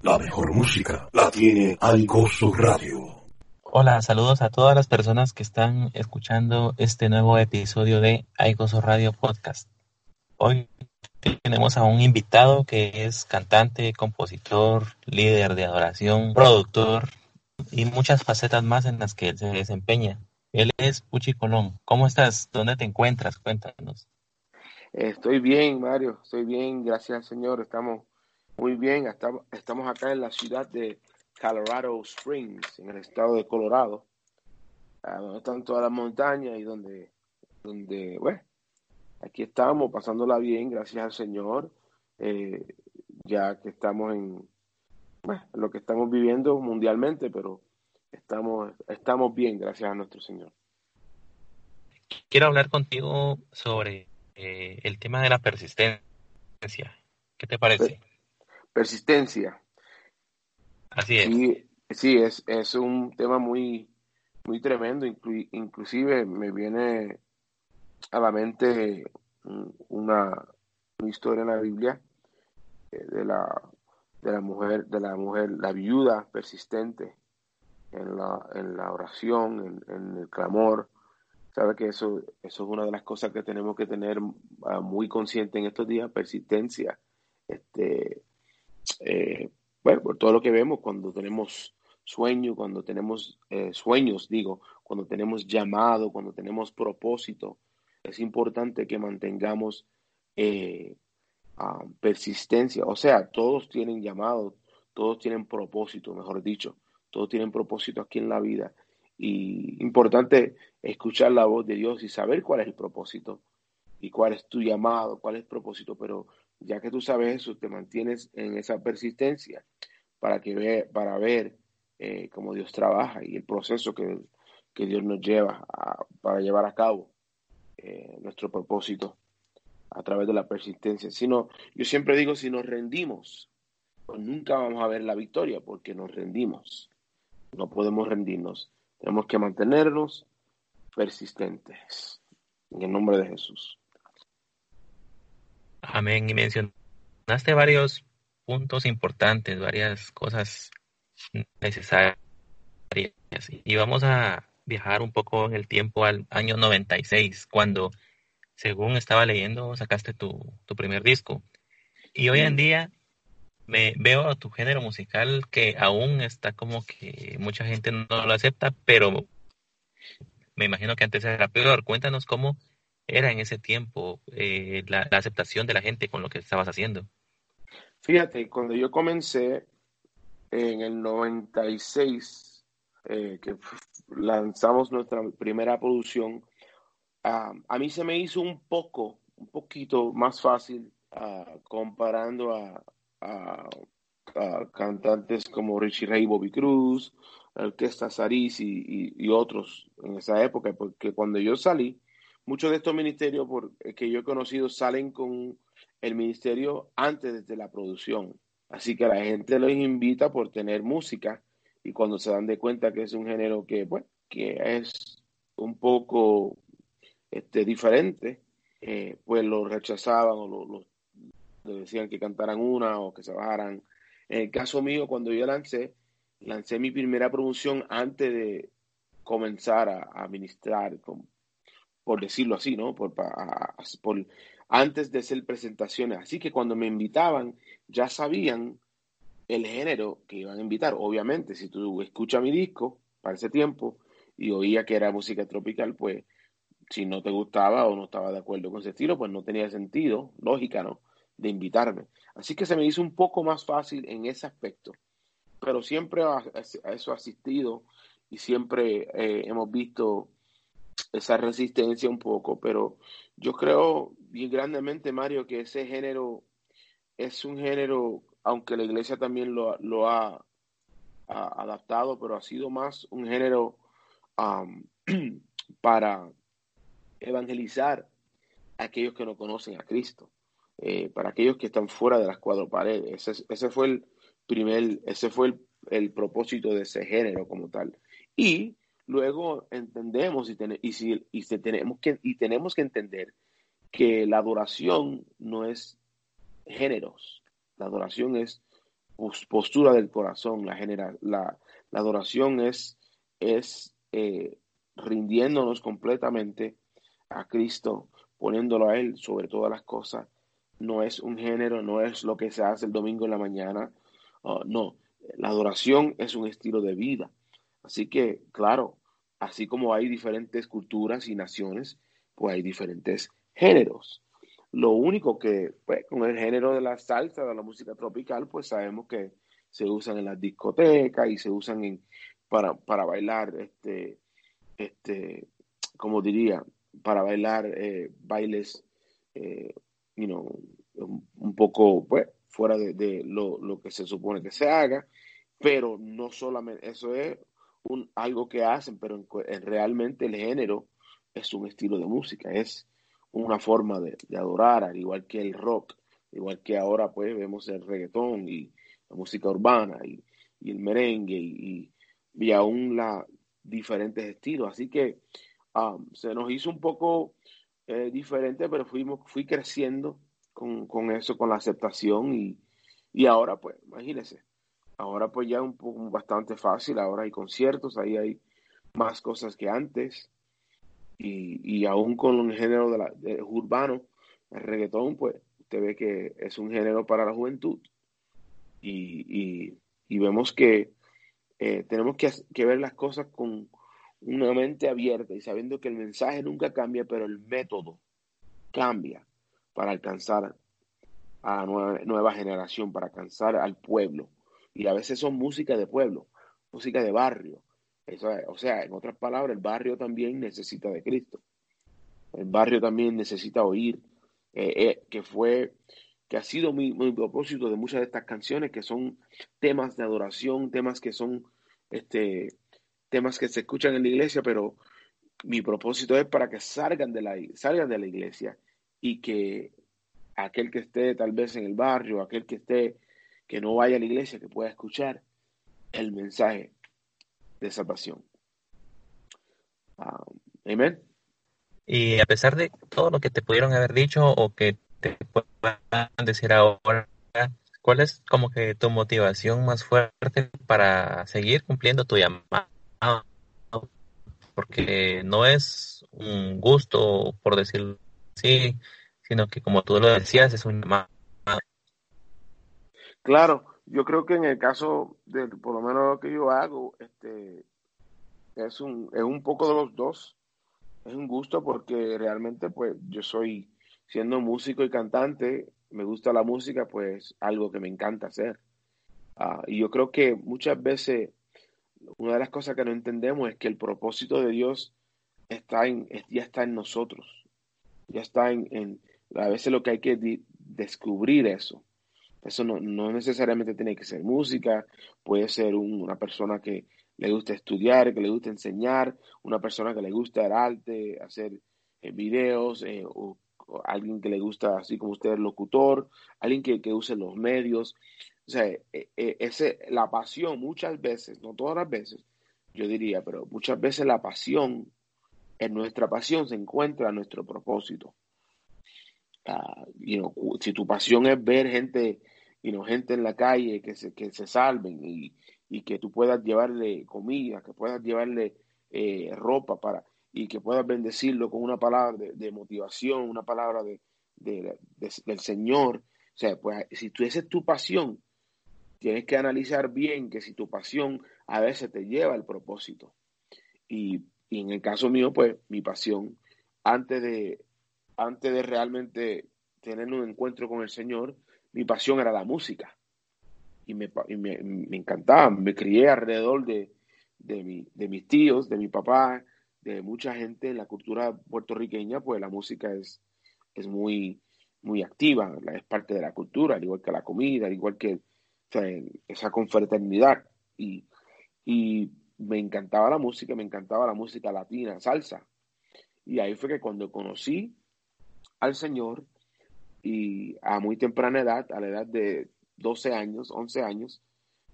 La mejor música la tiene Aigoso Radio. Hola, saludos a todas las personas que están escuchando este nuevo episodio de Aigoso Radio Podcast. Hoy tenemos a un invitado que es cantante, compositor, líder de adoración, productor y muchas facetas más en las que él se desempeña. Él es Puchi Colón. ¿Cómo estás? ¿Dónde te encuentras? Cuéntanos. Estoy bien, Mario. Estoy bien, gracias al Señor. Estamos muy bien, estamos acá en la ciudad de Colorado Springs, en el estado de Colorado, donde están todas las montañas y donde, donde, bueno, aquí estamos pasándola bien, gracias al Señor, eh, ya que estamos en bueno, lo que estamos viviendo mundialmente, pero estamos, estamos bien, gracias a nuestro Señor. Quiero hablar contigo sobre eh, el tema de la persistencia. ¿Qué te parece? Persistencia. Así es. Sí, es, es un tema muy, muy tremendo. inclusive me viene a la mente una, historia en la Biblia eh, de la, de la mujer, de la mujer, la viuda persistente en la, en la oración, en, el clamor. Sabe que eso, eso es una de las cosas que tenemos que tener ah, muy consciente en estos días, persistencia. Este, eh, bueno, por todo lo que vemos cuando tenemos sueño, cuando tenemos eh, sueños, digo, cuando tenemos llamado, cuando tenemos propósito, es importante que mantengamos eh, persistencia. O sea, todos tienen llamado, todos tienen propósito, mejor dicho, todos tienen propósito aquí en la vida. Y importante escuchar la voz de Dios y saber cuál es el propósito y cuál es tu llamado, cuál es el propósito, pero ya que tú sabes eso, te mantienes en esa persistencia para, que ve, para ver eh, cómo Dios trabaja y el proceso que, Dios nos lleva para llevar a cabo eh, nuestro propósito a través de la persistencia. Si yo siempre digo, si nos rendimos, pues nunca vamos a ver la victoria porque nos rendimos. No podemos rendirnos. Tenemos que mantenernos persistentes. En el nombre de Jesús. Amén. Y mencionaste varios puntos importantes, varias cosas necesarias. Y vamos a viajar un poco en el tiempo al año 96, cuando, según estaba leyendo, sacaste tu, tu primer disco. Y hoy en día me veo tu género musical que aún está como que mucha gente no lo acepta, pero me imagino que antes era peor. Cuéntanos cómo era en ese tiempo eh, la, aceptación de la gente con lo que estabas haciendo? Fíjate, cuando yo comencé en el 96, eh, que lanzamos nuestra primera producción, a mí se me hizo un poco, un poquito más fácil ah, comparando a, cantantes como Richie Ray, Bobby Cruz, Orquesta Saris y, otros en esa época, porque cuando yo salí, muchos de estos ministerios eh, que yo he conocido salen con el ministerio antes de la producción. Así que la gente los invita por tener música y cuando se dan de cuenta que es un género que, bueno, que es un poco este, diferente, eh, pues lo rechazaban o lo, decían que cantaran una o que se bajaran. En el caso mío, cuando yo lancé, lancé mi primera producción antes de comenzar a, a ministrar con, por decirlo así, ¿no? Por, por, antes de hacer presentaciones. Así que cuando me invitaban, ya sabían el género que iban a invitar. Obviamente, si tú escuchas mi disco para ese tiempo y oía que era música tropical, pues si no te gustaba o no estaba de acuerdo con ese estilo, pues no tenía sentido, lógica, ¿no? De invitarme. Así que se me hizo un poco más fácil en ese aspecto. Pero siempre a, eso asistido y siempre eh, hemos visto esa resistencia un poco, pero yo creo bien grandemente, Mario, que ese género es un género, aunque la iglesia también lo, lo ha adaptado, pero ha sido más un género para evangelizar a aquellos que no conocen a Cristo, eh, para aquellos que están fuera de las cuatro paredes. Ese, ese fue el primer, ese fue el, el, propósito de ese género como tal. Y luego entendemos y, y, si, y, tenemos que, y tenemos que entender que la adoración no es géneros, la adoración es postura del corazón, la, general, la, la adoración es, es eh, rindiéndonos completamente a Cristo, poniéndolo a Él sobre todas las cosas. No es un género, no es lo que se hace el domingo en la mañana. Uh, no, la adoración es un estilo de vida. Así que, claro, así como hay diferentes culturas y naciones, pues hay diferentes géneros. Lo único que, pues, con el género de la salsa, de la música tropical, pues sabemos que se usan en las discotecas y se usan en, para, para bailar, este, este, como diría, para bailar eh, bailes, eh, you know, un, poco, pues, fuera de, lo, lo, que se supone que se haga, pero no solamente, eso es un, algo que hacen, pero realmente el género es un estilo de música, es una forma de, adorar, al igual que el rock, igual que ahora pues vemos el reggaetón y la música urbana y, el merengue y, y, aún la diferentes estilos. Así que um, se nos hizo un poco eh, diferente, pero fuimos, fui creciendo con, con, eso, con la aceptación y, y ahora pues, imagínense, ahora pues ya un poco bastante fácil, ahora hay conciertos, ahí hay más cosas que antes y, y aún con el género de la, urbano, el reggaetón, pues usted ve que es un género para la juventud y, y, vemos que eh, tenemos que, que, ver las cosas con una mente abierta y sabiendo que el mensaje nunca cambia, pero el método cambia para alcanzar a la nueva, nueva generación, para alcanzar al pueblo. Y a veces son música de pueblo, música de barrio, o sea, en otras palabras, el barrio también necesita de Cristo. El barrio también necesita oír, eh, eh, que fue, que ha sido mi, propósito de muchas de estas canciones, que son temas de adoración, temas que son, este, temas que se escuchan en la iglesia, pero mi propósito es para que salgan de la, salgan de la iglesia y que aquel que esté tal vez en el barrio, aquel que esté, que no vaya a la iglesia, que pueda escuchar el mensaje de salvación. Um, amén. Y a pesar de todo lo que te pudieron haber dicho o que te puedan decir ahora, ¿cuál es como que tu motivación más fuerte para seguir cumpliendo tu llamado? Porque no es un gusto, por decirlo así, sino que como tú lo decías, es un llamado. Claro, yo creo que en el caso de, por lo menos lo que yo hago, este, es un, es un poco de los dos. Es un gusto porque realmente, pues, yo soy, siendo músico y cantante, me gusta la música, pues, algo que me encanta hacer. Ah, y yo creo que muchas veces, una de las cosas que no entendemos es que el propósito de Dios está en, ya está en nosotros. Ya está en, en a veces lo que hay que descubrir eso. Eso no, no, necesariamente tiene que ser música, puede ser una persona que le gusta estudiar, que le gusta enseñar, una persona que le gusta el arte, hacer eh, videos, eh, o, alguien que le gusta, así como usted, el locutor, alguien que, que use los medios. O sea, eh, ese, la pasión muchas veces, no todas las veces, yo diría, pero muchas veces la pasión, en nuestra pasión se encuentra nuestro propósito. Ah, si tu pasión es ver gente, gente en la calle que se, que se salven y, que tú puedas llevarle comida, que puedas llevarle eh, ropa para y que puedas bendecirlo con una palabra de, motivación, una palabra de, del Señor. O sea, pues si tú esa es tu pasión, tienes que analizar bien que si tu pasión a veces te lleva al propósito. Y, y en el caso mío, pues mi pasión, antes de, antes de realmente tener un encuentro con el Señor, mi pasión era la música. Y me, me, encantaba, me crié alrededor de, de, de mis tíos, de mi papá, de mucha gente en la cultura puertorriqueña, pues la música es, es muy, muy activa, es parte de la cultura, al igual que la comida, al igual que esa confraternidad. Y Y me encantaba la música, me encantaba la música latina, salsa. Y ahí fue que cuando conocí al Señor y a muy temprana edad, a la edad de 12 años, 11 años,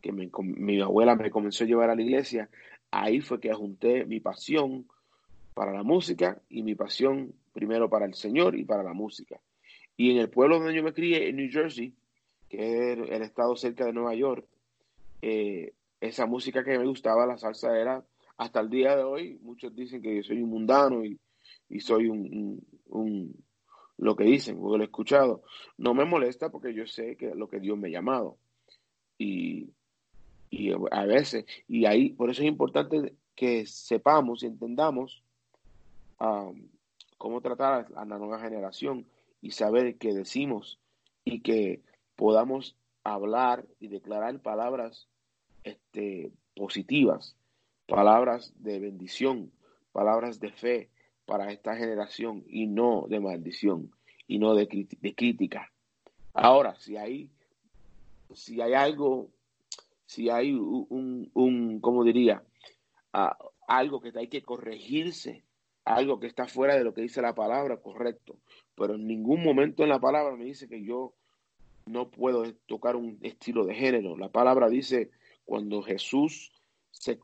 que mi abuela me comenzó a llevar a la iglesia, ahí fue que junté mi pasión para la música y mi pasión primero para el Señor y para la música. Y en el pueblo donde yo me crié, en New Jersey, que es el estado cerca de Nueva York, eh, esa música que me gustaba, la salsa era, hasta el día de hoy, muchos dicen que soy un mundano y, soy un, lo que dicen, porque lo he escuchado. No me molesta porque yo sé que lo que Dios me ha llamado. Y, y a veces, y ahí, por eso es importante que sepamos y entendamos cómo tratar a la nueva generación y saber qué decimos y que podamos hablar y declarar palabras este, positivas, palabras de bendición, palabras de fe para esta generación y no de maldición y no de, de crítica. Ahora, si hay, si hay algo, si hay un, un ¿cómo diría? Ah, algo que hay que corregirse, algo que está fuera de lo que dice la palabra, correcto. Pero en ningún momento en la palabra me dice que yo no puedo tocar un estilo de género. La palabra dice, cuando Jesús se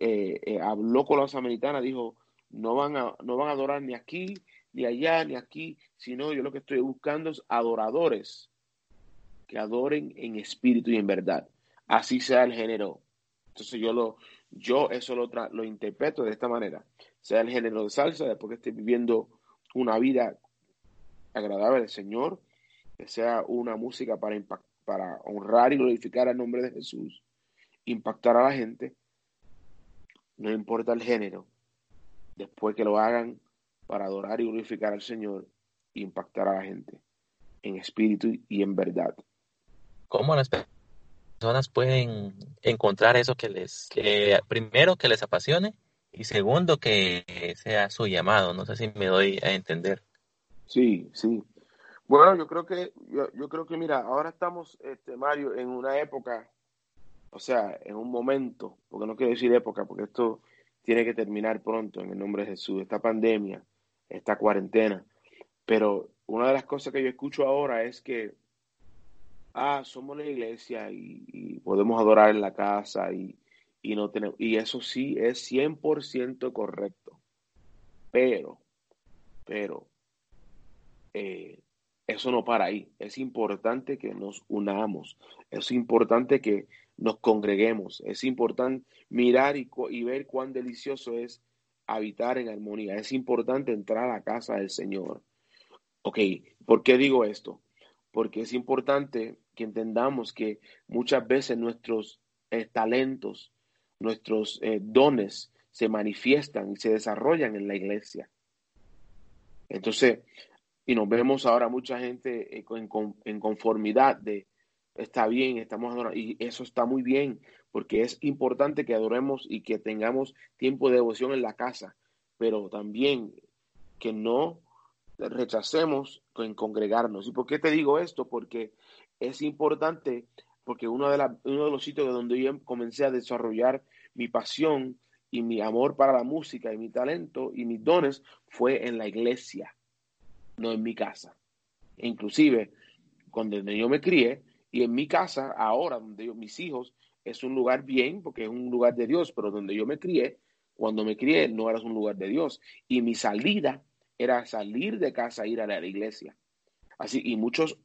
eh, eh, habló con la samaritana, dijo, no van, a, no van a adorar ni aquí, ni allá, ni aquí, sino yo lo que estoy buscando es adoradores que adoren en espíritu y en verdad. Así sea el género. Entonces yo lo, yo eso lo, lo interpreto de esta manera. Sea el género de salsa, después que esté viviendo una vida agradable al Señor, que sea una música para, para honrar y glorificar el nombre de Jesús, impactar a la gente, no importa el género, después que lo hagan para adorar y glorificar al Señor, impactar a la gente en espíritu y en verdad. ¿Cómo las personas pueden encontrar eso que les, que primero que les apasione y segundo que sea su llamado? No sé si me doy a entender. Sí, sí. Bueno, yo creo que, yo, yo creo que, mira, ahora estamos, este, Mario, en una época, o sea, en un momento, porque no quiero decir época, porque esto tiene que terminar pronto en el nombre de Jesús, esta pandemia, esta cuarentena. Pero una de las cosas que yo escucho ahora es que, ah, somos la iglesia y, podemos adorar en la casa y, y no tenemos, y eso sí es 100% correcto. Pero, pero, eh, eso no para ahí. Es importante que nos unamos. Es importante que nos congreguemos. Es importante mirar y, ver cuán delicioso es habitar en armonía. Es importante entrar a la casa del Señor. Ok, ¿por qué digo esto? Porque es importante que entendamos que muchas veces nuestros eh, talentos, nuestros eh, dones se manifiestan y se desarrollan en la iglesia. Entonces, y nos vemos ahora mucha gente eh, en, conformidad de está bien, estamos adorando, y eso está muy bien, porque es importante que adoremos y que tengamos tiempo de devoción en la casa, pero también que no rechacemos en congregarnos. ¿Y por qué te digo esto? Porque es importante, porque uno de, uno de los sitios donde yo comencé a desarrollar mi pasión y mi amor para la música y mi talento y mis dones fue en la iglesia no en mi casa. inclusive, cuando yo me crié, y en mi casa, ahora, donde yo, mis hijos, es un lugar bien, porque es un lugar de Dios, pero donde yo me crié, cuando me crié, no era un lugar de Dios. Y mi salida era salir de casa e ir a la iglesia. Así, y muchos,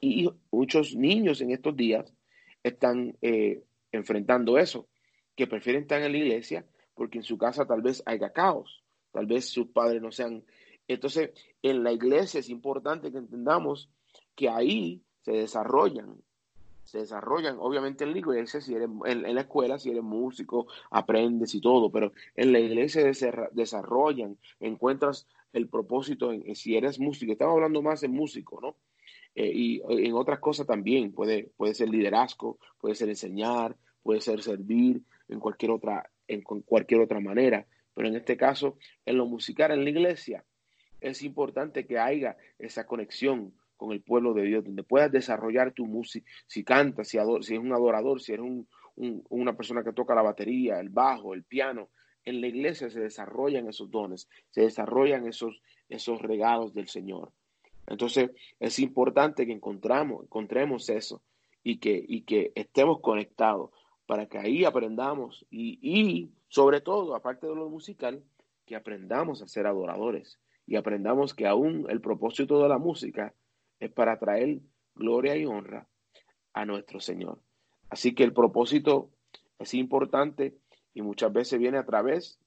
y muchos niños en estos días están eh, enfrentando eso, que prefieren estar en la iglesia porque en su casa tal vez haya caos, tal vez sus padres no sean entonces, en la iglesia es importante que entendamos que ahí se desarrollan, se desarrollan, obviamente en la iglesia, si eres, en, la escuela, si eres músico, aprendes y todo, pero en la iglesia se desarrollan, encuentras el propósito en, si eres músico, estamos hablando más en músico, ¿no? Eh, y en otras cosas también, puede, puede ser liderazgo, puede ser enseñar, puede ser servir en cualquier otra, en cualquier otra manera, pero en este caso, en lo musical, en la iglesia, es importante que haya esa conexión con el pueblo de Dios, donde puedas desarrollar tu música, si cantas, si, si, es un adorador, si eres un, una persona que toca la batería, el bajo, el piano. En la iglesia se desarrollan esos dones, se desarrollan esos, esos regalos del Señor. Entonces es importante que encontramos, encontremos eso y que, y que estemos conectados para que ahí aprendamos y, y sobre todo, aparte de lo musical, que aprendamos a ser adoradores y aprendamos que aún el propósito de la música es para traer gloria y honra a nuestro Señor. Así que el propósito es importante y muchas veces viene a través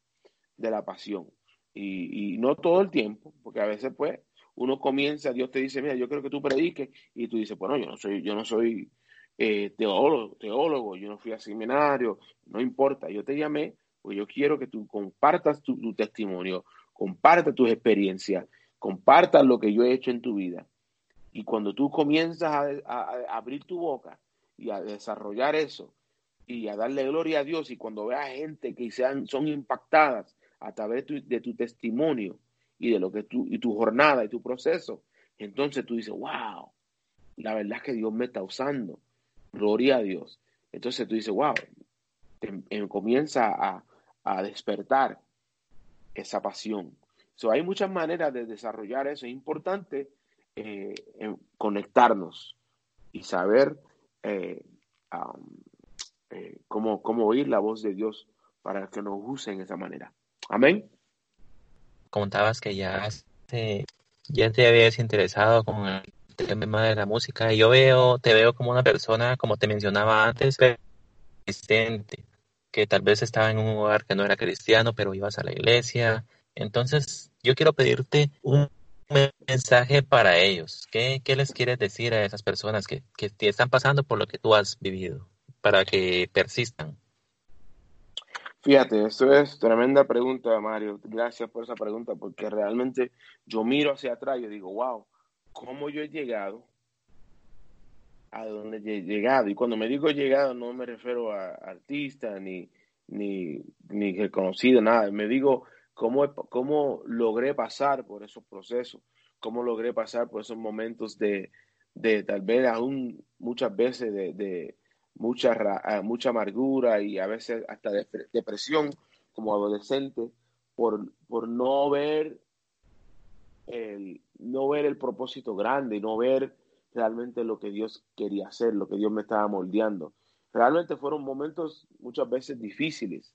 de la pasión. Y, no todo el tiempo, porque a veces pues uno comienza, Dios te dice, mira, yo quiero que tú prediques, y tú dices, bueno, yo no soy, yo no soy eh, teólogo, teólogo, yo no fui a seminario, no importa, yo te llamé, pues yo quiero que tú compartas tu, testimonio, compartas tus experiencias, compartas lo que yo he hecho en tu vida. Y cuando tú comienzas a, abrir tu boca y a desarrollar eso y a darle gloria a Dios y cuando veas gente que sean, son impactadas a través de tu, testimonio y de lo que tú, y tu jornada y tu proceso, entonces tú dices, wow, la verdad es que Dios me está usando. Gloria a Dios. Entonces tú dices, wow, em, em, comienza a, a, despertar esa pasión. So, hay muchas maneras de desarrollar eso. Es importante eh, conectarnos y saber eh, eh, cómo, cómo oír la voz de Dios para que nos use en esa manera. Amén. Contabas que ya te, ya te habías interesado con el tema de la música y yo veo, te veo como una persona, como te mencionaba antes, persistente, que tal vez estaba en un lugar que no era cristiano, pero ibas a la iglesia. Entonces, yo quiero pedirte un mensaje para ellos. ¿Qué, les quieres decir a esas personas que, que están pasando por lo que tú has vivido para que persistan? Fíjate, eso es tremenda pregunta, Mario. Gracias por esa pregunta, porque realmente yo miro hacia atrás y digo, wow, ¿cómo yo he llegado a donde he llegado? Y cuando me digo llegado, no me refiero a artista ni, ni, ni reconocido, nada. Me digo cómo, cómo logré pasar por esos procesos, cómo logré pasar por esos momentos de, de tal vez aún muchas veces de, mucha, ah, mucha amargura y a veces hasta depresión como adolescente por, por no ver el, no ver el propósito grande y no ver realmente lo que Dios quería hacer, lo que Dios me estaba moldeando. Realmente fueron momentos muchas veces difíciles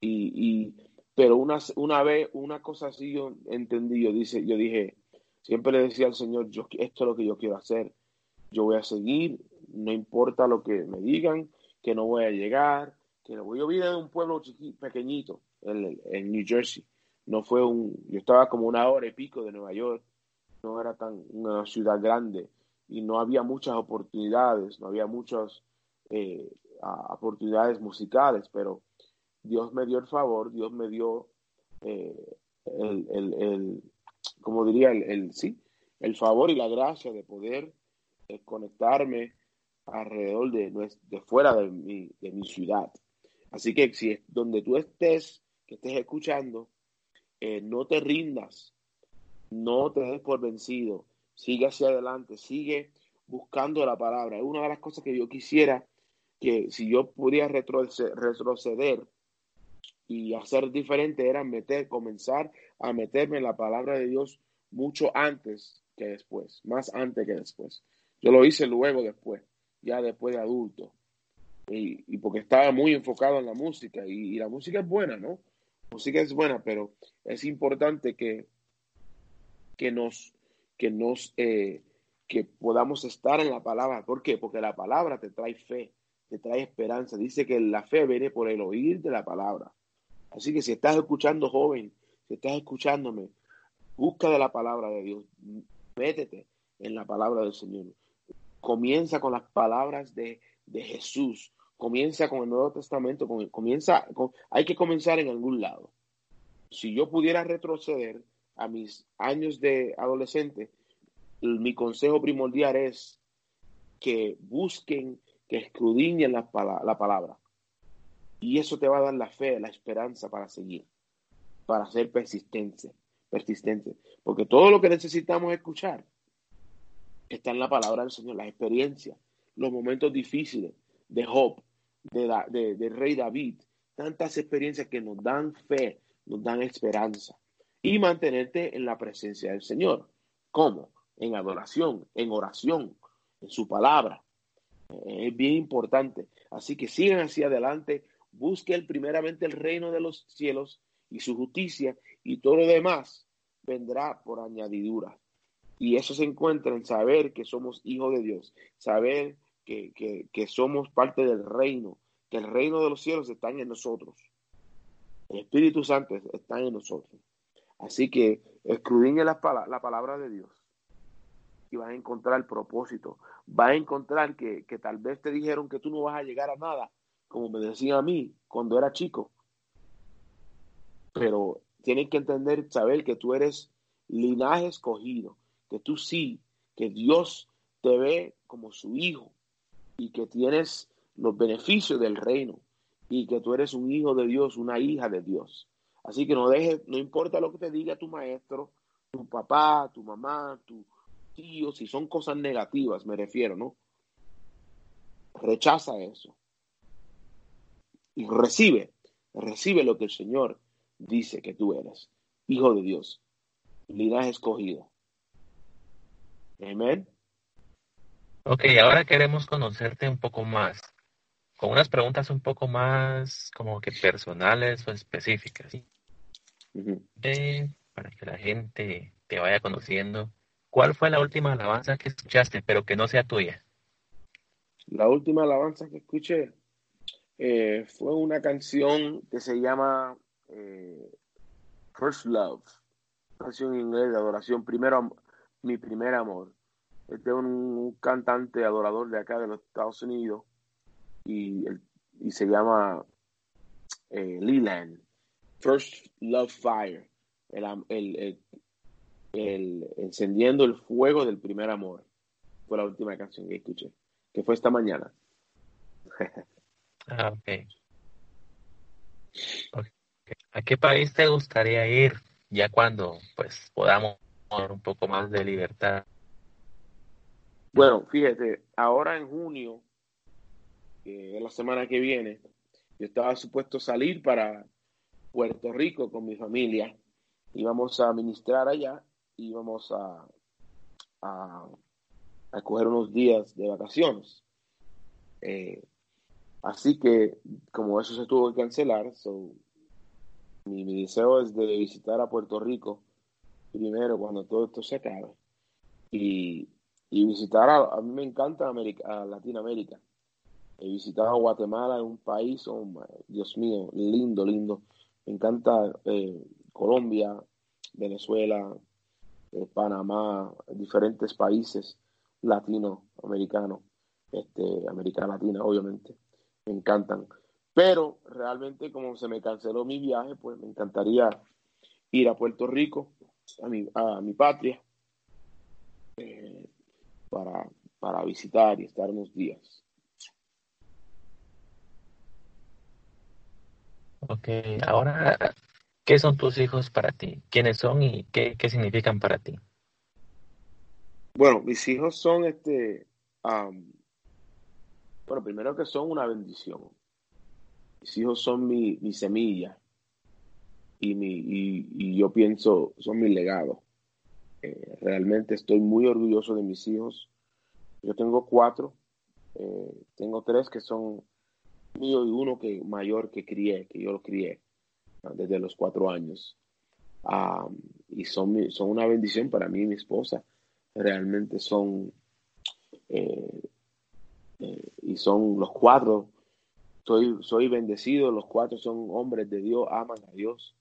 y, pero una, una vez, una cosa así yo entendí, yo, dice, yo dije, siempre le decía al Señor, yo, esto es lo que yo quiero hacer, yo voy a seguir, no importa lo que me digan, que no voy a llegar, que no voy. Yo vine de un pueblo pequeñito en, en, New Jersey, no fue un, yo estaba como una hora y pico de Nueva York, no era tan una ciudad grande y no había muchas oportunidades, no había muchas eh, oportunidades musicales, pero Dios me dio el favor, Dios me dio eh, el, el, el, como diría, el, el, sí, el favor y la gracia de poder eh, conectarme alrededor de, de fuera de mi, de mi ciudad. Así que si es donde tú estés, que estés escuchando, eh, no te rindas, no te des por vencido, sigue hacia adelante, sigue buscando la palabra. Es una de las cosas que yo quisiera que si yo pudiera retroceder y hacer diferente era meter, comenzar a meterme en la palabra de Dios mucho antes que después, más antes que después. Yo lo hice luego después, ya después de adulto. Y, porque estaba muy enfocado en la música y, la música es buena, ¿no? La música es buena, pero es importante que, que nos, que nos, eh, que podamos estar en la palabra. ¿Por qué? Porque la palabra te trae fe, te trae esperanza. Dice que la fe viene por el oír de la palabra. Así que si estás escuchando, joven, si estás escuchándome, busca de la palabra de Dios, métete en la palabra del Señor. Comienza con las palabras de, Jesús, comienza con el Nuevo Testamento, comienza, hay que comenzar en algún lado. Si yo pudiera retroceder a mis años de adolescente, mi consejo primordial es que busquen, que escudriñen la, la palabra. Y eso te va a dar la fe, la esperanza para seguir, para ser persistente, persistente. Porque todo lo que necesitamos escuchar está en la palabra del Señor, las experiencias, los momentos difíciles de Job. de, del rey David, tantas experiencias que nos dan fe, nos dan esperanza. Y mantenerte en la presencia del Señor. ¿Cómo? En adoración, en oración, en su palabra. Eh, es bien importante. Así que sigan hacia adelante, busquen primeramente el reino de los cielos y su justicia y todo lo demás vendrá por añadidura. Y eso se encuentra en saber que somos hijos de Dios, saber que, que, somos parte del reino, que el reino de los cielos está en nosotros. El Espíritu Santo está en nosotros. Así que escudriñe la, la palabra de Dios y vas a encontrar el propósito. Vas a encontrar que, que tal vez te dijeron que tú no vas a llegar a nada, como me decían a mí cuando era chico. Pero tienen que entender, saber que tú eres linaje escogido, que tú sí, que Dios te ve como su hijo y que tienes los beneficios del reino y que tú eres un hijo de Dios, una hija de Dios. Así que no dejes, no importa lo que te diga tu maestro, tu papá, tu mamá, tu tío, si son cosas negativas, me refiero, ¿no? Rechaza eso. Y recibe, recibe lo que el Señor dice que tú eres, hijo de Dios, linaje escogido. Amén. Ok, ahora queremos conocerte un poco más, con unas preguntas un poco más como que personales o específicas. Eh, para que la gente te vaya conociendo, ¿cuál fue la última alabanza que escuchaste, pero que no sea tuya? La última alabanza que escuché eh, fue una canción que se llama eh, First Love, canción en inglés de adoración, primero, mi primer amor. Este es un, cantante adorador de acá de los Estados Unidos y, y se llama eh, Leland. First Love Fire, el, el, encendiendo el fuego del primer amor. Fue la última canción que escuché, que fue esta mañana. ah, okay. ¿A qué país te gustaría ir ya cuando pues podamos tener un poco más de libertad? Bueno, fíjate, ahora en junio, que es la semana que viene, yo estaba supuesto salir para Puerto Rico con mi familia. Íbamos a ministrar allá, íbamos a, a, a coger unos días de vacaciones. Eh, así que, como eso se tuvo que cancelar, mi, mi, deseo es de visitar a Puerto Rico primero cuando todo esto se acabe. Y, visitar, a, mí me encanta América, Latinoamérica. He visitado Guatemala, un país, oh, Dios mío, lindo, lindo. Me encanta eh, Colombia, Venezuela, eh, Panamá, diferentes países latinoamericanos, este, América Latina, obviamente. Me encantan. Pero realmente, como se me canceló mi viaje, pues me encantaría ir a Puerto Rico, a mi, a mi patria. Eh, para, para visitar y estar unos días. Ok, ahora, ¿qué son tus hijos para ti? ¿Quiénes son y qué, qué significan para ti? Bueno, mis hijos son este, bueno, primero que son una bendición. Mis hijos son mi, mi semilla y, mi, y, yo pienso, son mi legado. Eh, realmente estoy muy orgulloso de mis hijos. Yo tengo cuatro, eh, tengo tres que son míos y uno que mayor que crié, que yo lo crié desde los cuatro años. y son, son una bendición para mí y mi esposa. Realmente son, eh, y son los cuatro, soy, soy bendecido, los cuatro son hombres de Dios, aman a Dios,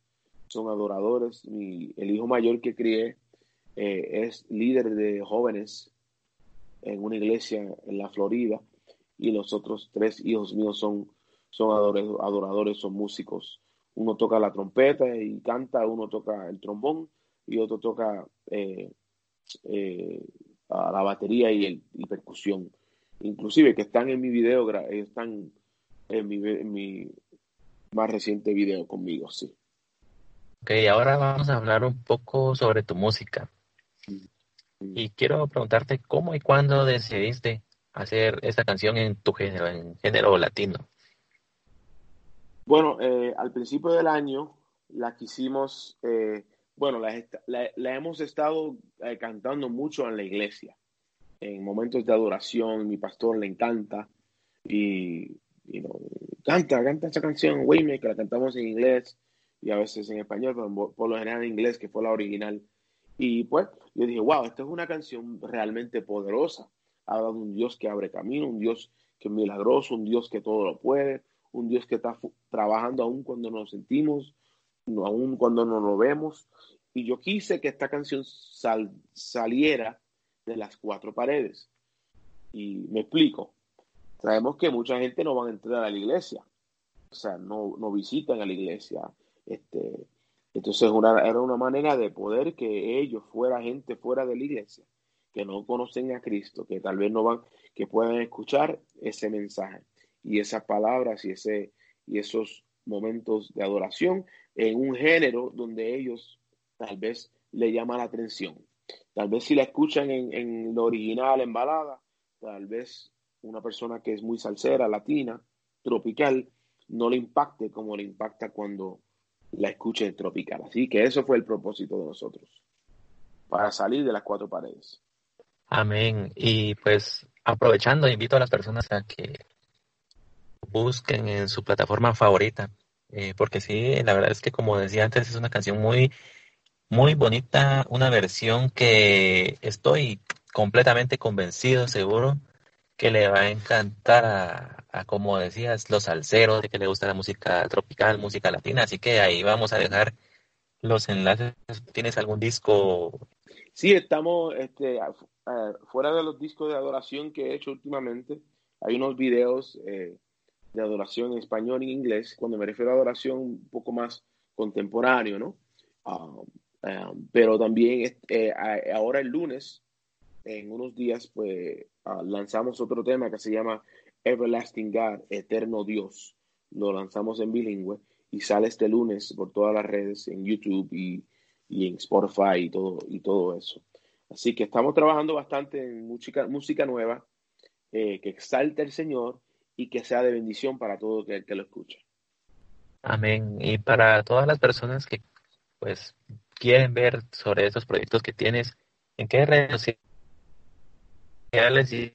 son adoradores. el hijo mayor que crié eh, es líder de jóvenes en una iglesia en la Florida y los otros tres hijos míos son, son adoradores, son músicos. Uno toca la trompeta y canta, uno toca el trombón y otro toca eh, eh, la batería y, el, percusión. Inclusive que están en mi video, están en mi, en mi más reciente video conmigo, sí. Ok, ahora vamos a hablar un poco sobre tu música. Y quiero preguntarte cómo y cuándo decidiste hacer esta canción en tu género, en género latino. Bueno, eh, al principio del año la quisimos, eh, bueno, la, hemos estado eh, cantando mucho en la iglesia, en momentos de adoración, mi pastor le encanta y, canta, canta esa canción, que la cantamos en inglés y a veces en español, pero por lo general en inglés, que fue la original. Y pues yo dije, wow, esta es una canción realmente poderosa. Habla de un Dios que abre camino, un Dios que es milagroso, un Dios que todo lo puede, un Dios que está trabajando aún cuando nos sentimos, aún cuando no lo vemos. Y yo quise que esta canción saliera de las cuatro paredes. Y me explico. Sabemos que mucha gente no va a entrar a la iglesia. O sea, no, no visitan a la iglesia. Este, entonces era una manera de poder que ellos fuera gente fuera de la iglesia, que no conocen a Cristo, que tal vez no van, que puedan escuchar ese mensaje y esas palabras y, ese, y esos momentos de adoración en un género donde ellos tal vez le llama la atención. Tal vez si la escuchan en, en lo original, en balada, tal vez una persona que es muy salsera, latina, tropical, no le impacte como le impacta cuando la escuche tropical. Así que eso fue el propósito de nosotros, para salir de las cuatro paredes. Amén. Y pues aprovechando, invito a las personas a que busquen en su plataforma favorita, eh, porque sí, la verdad es que como decía antes, es una canción muy, muy bonita, una versión que estoy completamente convencido, seguro, que le va a encantar a, como decías, los salseros, de que le gusta la música tropical, música latina. Así que ahí vamos a dejar los enlaces. ¿Tienes algún disco? Sí, estamos este, fuera de los discos de adoración que he hecho últimamente. Hay unos videos eh, de adoración en español y inglés. Cuando me refiero a adoración, un poco más contemporáneo, ¿no? Um, pero también eh, ahora el lunes en unos días, pues ah, lanzamos otro tema que se llama Everlasting God, Eterno Dios. Lo lanzamos en bilingüe y sale este lunes por todas las redes, en YouTube y, en Spotify y todo, y todo eso. Así que estamos trabajando bastante en música, música nueva, eh, que exalte el Señor y que sea de bendición para todo el que lo escuche. Amén. Y para todas las personas que pues quieren ver sobre estos proyectos que tienes, ¿en qué redes y,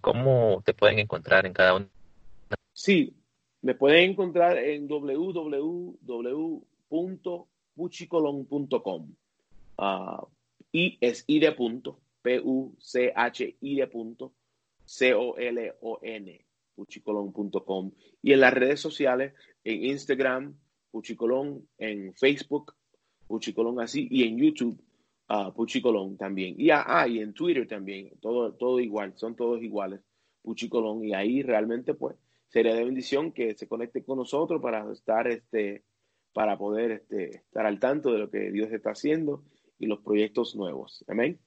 cómo te pueden encontrar en cada uno. Sí, me pueden encontrar en www.puchicolon.com. Uh, y es i de punto, P-U-C-H-I de punto, C-O-L-O-N, puchicolon.com. Y en las redes sociales, en Instagram, Puchicolón, en Facebook, Puchicolón así, y en YouTube, uh, Puchi Colón también. Y, ah, y en Twitter también, todo, todo igual, son todos iguales, Puchi Colón. Y ahí realmente, pues, sería de bendición que se conecte con nosotros para estar, este, para poder este, estar al tanto de lo que Dios está haciendo y los proyectos nuevos. Amén.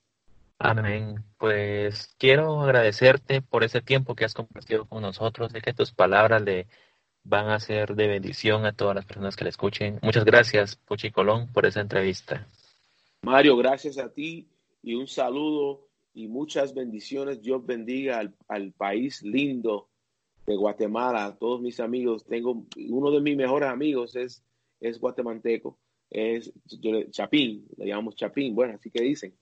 Amén. Pues quiero agradecerte por ese tiempo que has compartido con nosotros, de que tus palabras le van a ser de bendición a todas las personas que le escuchen. Muchas gracias, Puchi Colón, por esa entrevista. Mario, gracias a ti y un saludo y muchas bendiciones. Dios bendiga al, país lindo de Guatemala, a todos mis amigos. Tengo uno de mis mejores amigos es, es guatemalteco, es Chapín, le llamamos Chapín, bueno, así que dicen.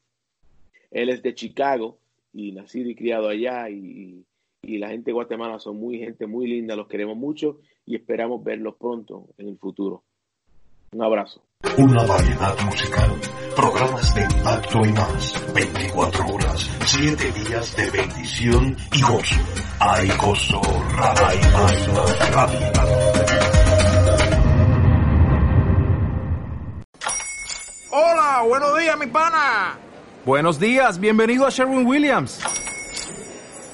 Él es de Chicago y nacido y criado allá y, y la gente de Guatemala son muy gente muy linda, los queremos mucho y esperamos verlos pronto en el futuro. Un abrazo. Una variedad musical, programas de impacto y más, 24 horas, 7 días de bendición y gozo. Hay gozo, hay radio. Hola, buenos días, mi pana. Buenos días, bienvenido a Sherwin Williams.